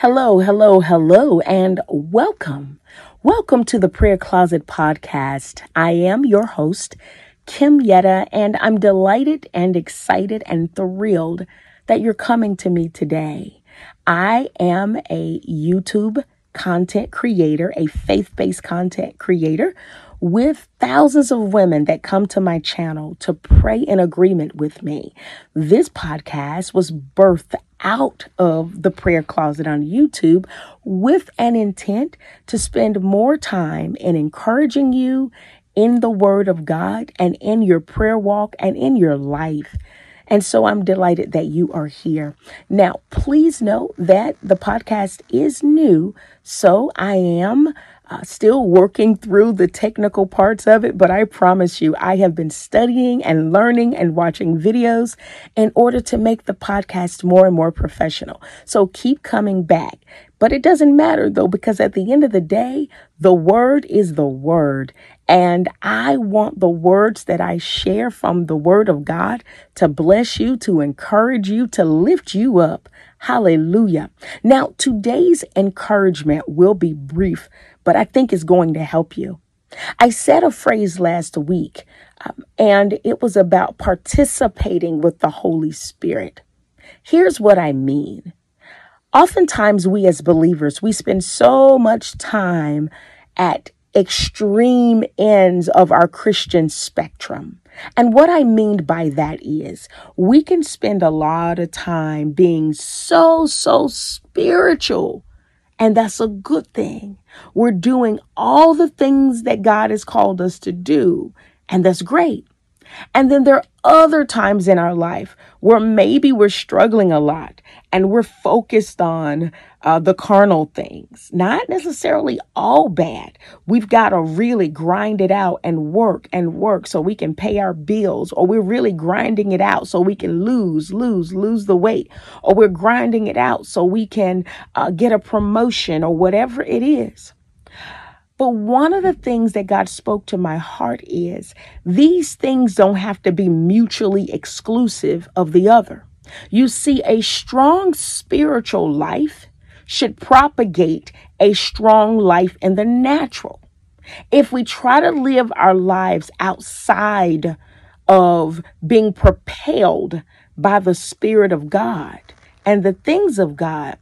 Hello, hello, hello, and welcome. Welcome to the Prayer Closet Podcast. I am your host, Kim Yetta, and I'm delighted and excited and thrilled that you're coming to me today. I am a YouTube content creator, a faith based content creator with thousands of women that come to my channel to pray in agreement with me. This podcast was birthed out of the prayer closet on YouTube with an intent to spend more time in encouraging you in the Word of God and in your prayer walk and in your life. And so I'm delighted that you are here. Now, please know that the podcast is new. So I am uh, still working through the technical parts of it, but I promise you, I have been studying and learning and watching videos in order to make the podcast more and more professional. So keep coming back. But it doesn't matter though, because at the end of the day, the word is the word. And I want the words that I share from the word of God to bless you, to encourage you, to lift you up. Hallelujah. Now, today's encouragement will be brief, but I think it's going to help you. I said a phrase last week, um, and it was about participating with the Holy Spirit. Here's what I mean. Oftentimes, we as believers, we spend so much time at extreme ends of our Christian spectrum. And what I mean by that is we can spend a lot of time being so, so spiritual. And that's a good thing. We're doing all the things that God has called us to do. And that's great. And then there are other times in our life where maybe we're struggling a lot and we're focused on uh, the carnal things. Not necessarily all bad. We've got to really grind it out and work and work so we can pay our bills, or we're really grinding it out so we can lose, lose, lose the weight, or we're grinding it out so we can uh, get a promotion or whatever it is. But one of the things that God spoke to my heart is these things don't have to be mutually exclusive of the other. You see, a strong spiritual life should propagate a strong life in the natural. If we try to live our lives outside of being propelled by the Spirit of God and the things of God,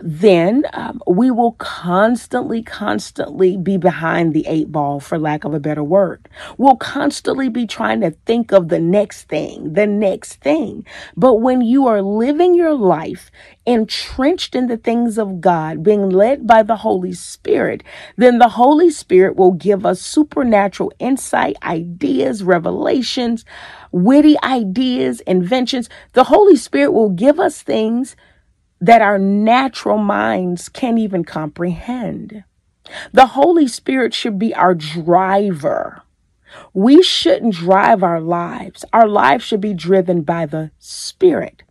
then um, we will constantly, constantly be behind the eight ball, for lack of a better word. We'll constantly be trying to think of the next thing, the next thing. But when you are living your life entrenched in the things of God, being led by the Holy Spirit, then the Holy Spirit will give us supernatural insight, ideas, revelations, witty ideas, inventions. The Holy Spirit will give us things that our natural minds can't even comprehend. The Holy Spirit should be our driver. We shouldn't drive our lives. Our lives should be driven by the Spirit.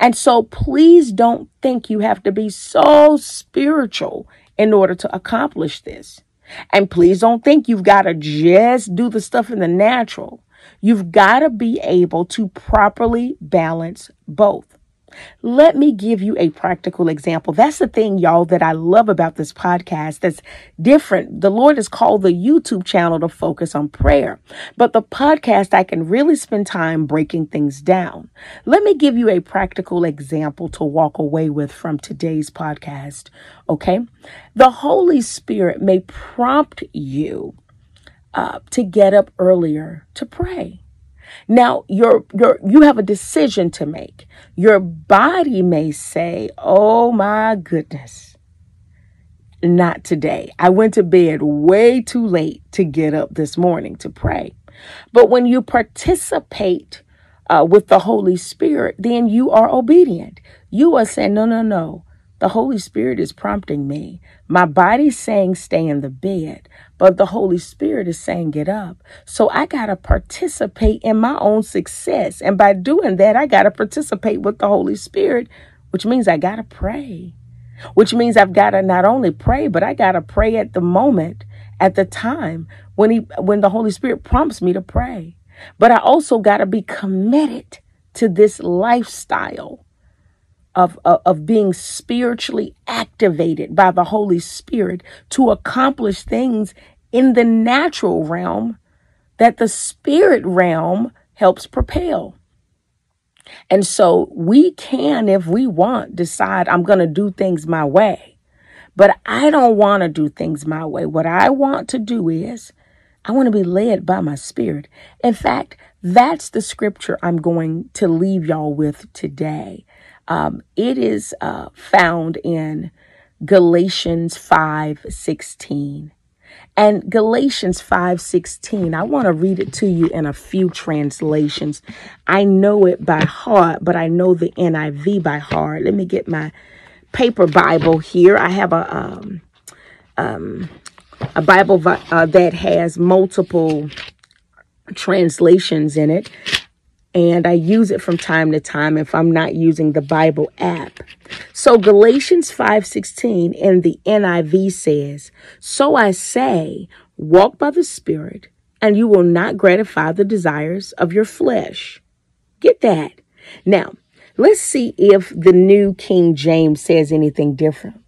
And so please don't think you have to be so spiritual in order to accomplish this. And please don't think you've got to just do the stuff in the natural. You've got to be able to properly balance both. Let me give you a practical example. That's the thing, y'all, that I love about this podcast that's different. The Lord has called the YouTube channel to focus on prayer, but the podcast, I can really spend time breaking things down. Let me give you a practical example to walk away with from today's podcast. Okay. The Holy Spirit may prompt you uh, to get up earlier to pray. Now, your your you have a decision to make. Your body may say, "Oh my goodness. Not today. I went to bed way too late to get up this morning to pray." But when you participate uh, with the Holy Spirit, then you are obedient. You are saying, "No, no, no. The Holy Spirit is prompting me. My body's saying stay in the bed, but the Holy Spirit is saying get up. So I got to participate in my own success. And by doing that, I got to participate with the Holy Spirit, which means I got to pray. Which means I've got to not only pray, but I got to pray at the moment, at the time when he when the Holy Spirit prompts me to pray. But I also got to be committed to this lifestyle of, of, of being spiritually activated by the Holy Spirit to accomplish things in the natural realm that the spirit realm helps propel. And so we can, if we want, decide I'm going to do things my way. But I don't want to do things my way. What I want to do is I want to be led by my spirit. In fact, that's the scripture I'm going to leave y'all with today. Um, it is uh, found in Galatians 5 16. And Galatians 5:16, I want to read it to you in a few translations. I know it by heart, but I know the NIV by heart. Let me get my paper Bible here. I have a um, um, a Bible uh, that has multiple translations in it and I use it from time to time if I'm not using the Bible app. So Galatians 5:16 in the NIV says, "So I say, walk by the Spirit, and you will not gratify the desires of your flesh." Get that. Now, let's see if the New King James says anything different.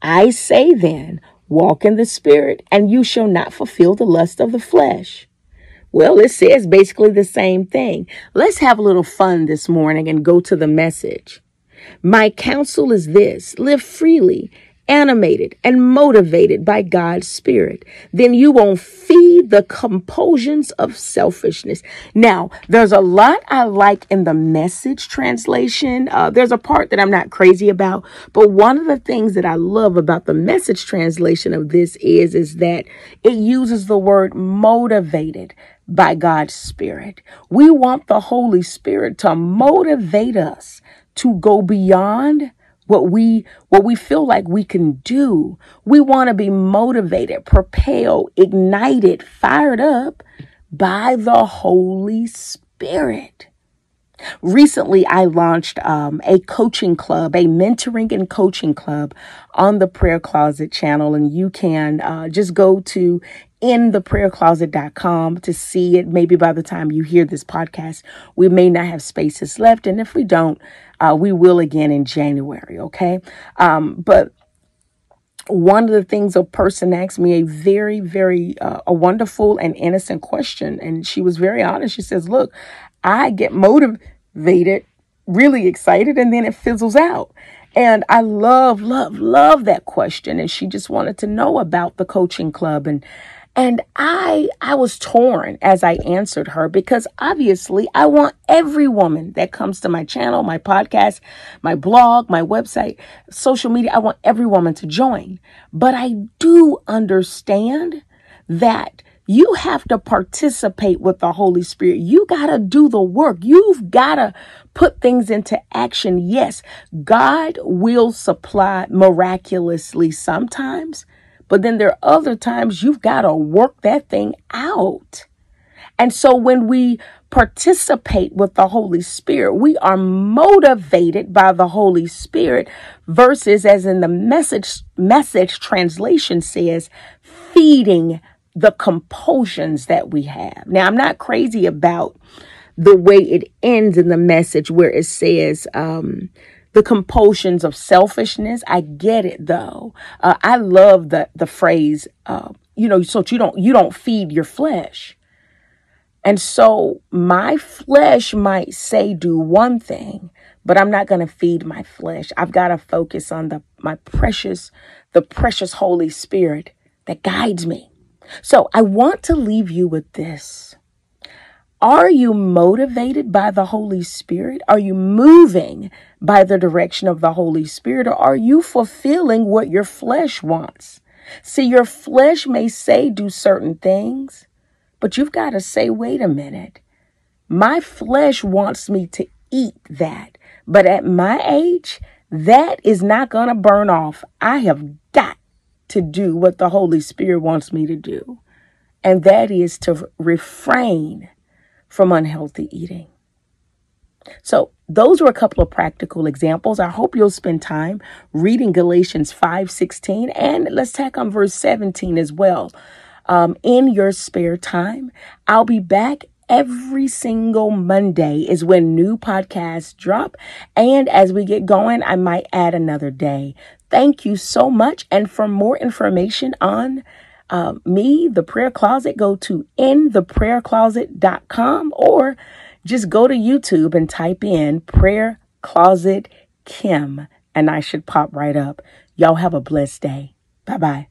I say then, walk in the Spirit, and you shall not fulfill the lust of the flesh. Well, it says basically the same thing. Let's have a little fun this morning and go to the message. My counsel is this live freely animated and motivated by God's Spirit, then you won't feed the compulsions of selfishness. Now, there's a lot I like in the message translation. Uh, there's a part that I'm not crazy about, but one of the things that I love about the message translation of this is, is that it uses the word motivated by God's Spirit. We want the Holy Spirit to motivate us to go beyond what we what we feel like we can do. We want to be motivated, propelled, ignited, fired up by the Holy Spirit. Recently, I launched um, a coaching club, a mentoring and coaching club on the Prayer Closet channel, and you can uh, just go to intheprayercloset.com to see it. Maybe by the time you hear this podcast, we may not have spaces left. And if we don't, uh, we will again in January. Okay. Um, but one of the things a person asked me a very, very, uh, a wonderful and innocent question. And she was very honest. She says, look, I get motivated, really excited, and then it fizzles out. And I love, love, love that question. And she just wanted to know about the coaching club and and I I was torn as I answered her because obviously I want every woman that comes to my channel, my podcast, my blog, my website, social media, I want every woman to join. But I do understand that you have to participate with the Holy Spirit. You got to do the work. You've got to put things into action. Yes, God will supply miraculously sometimes, but then there are other times you've got to work that thing out. And so when we participate with the Holy Spirit, we are motivated by the Holy Spirit versus as in the message message translation says, feeding the compulsions that we have. Now, I'm not crazy about the way it ends in the message where it says, um, the compulsions of selfishness. I get it though. Uh, I love the the phrase, uh, you know, so you don't you don't feed your flesh. And so my flesh might say do one thing, but I'm not going to feed my flesh. I've got to focus on the my precious the precious Holy Spirit that guides me. So I want to leave you with this. Are you motivated by the Holy Spirit? Are you moving by the direction of the Holy Spirit? Or are you fulfilling what your flesh wants? See, your flesh may say do certain things, but you've got to say, wait a minute. My flesh wants me to eat that. But at my age, that is not going to burn off. I have to do what the Holy Spirit wants me to do. And that is to refrain from unhealthy eating. So, those were a couple of practical examples. I hope you'll spend time reading Galatians 5:16 and let's tack on verse 17 as well. Um, in your spare time, I'll be back every single Monday is when new podcasts drop. And as we get going, I might add another day. Thank you so much. And for more information on uh, me, the prayer closet, go to intheprayercloset.com or just go to YouTube and type in prayer closet Kim and I should pop right up. Y'all have a blessed day. Bye bye.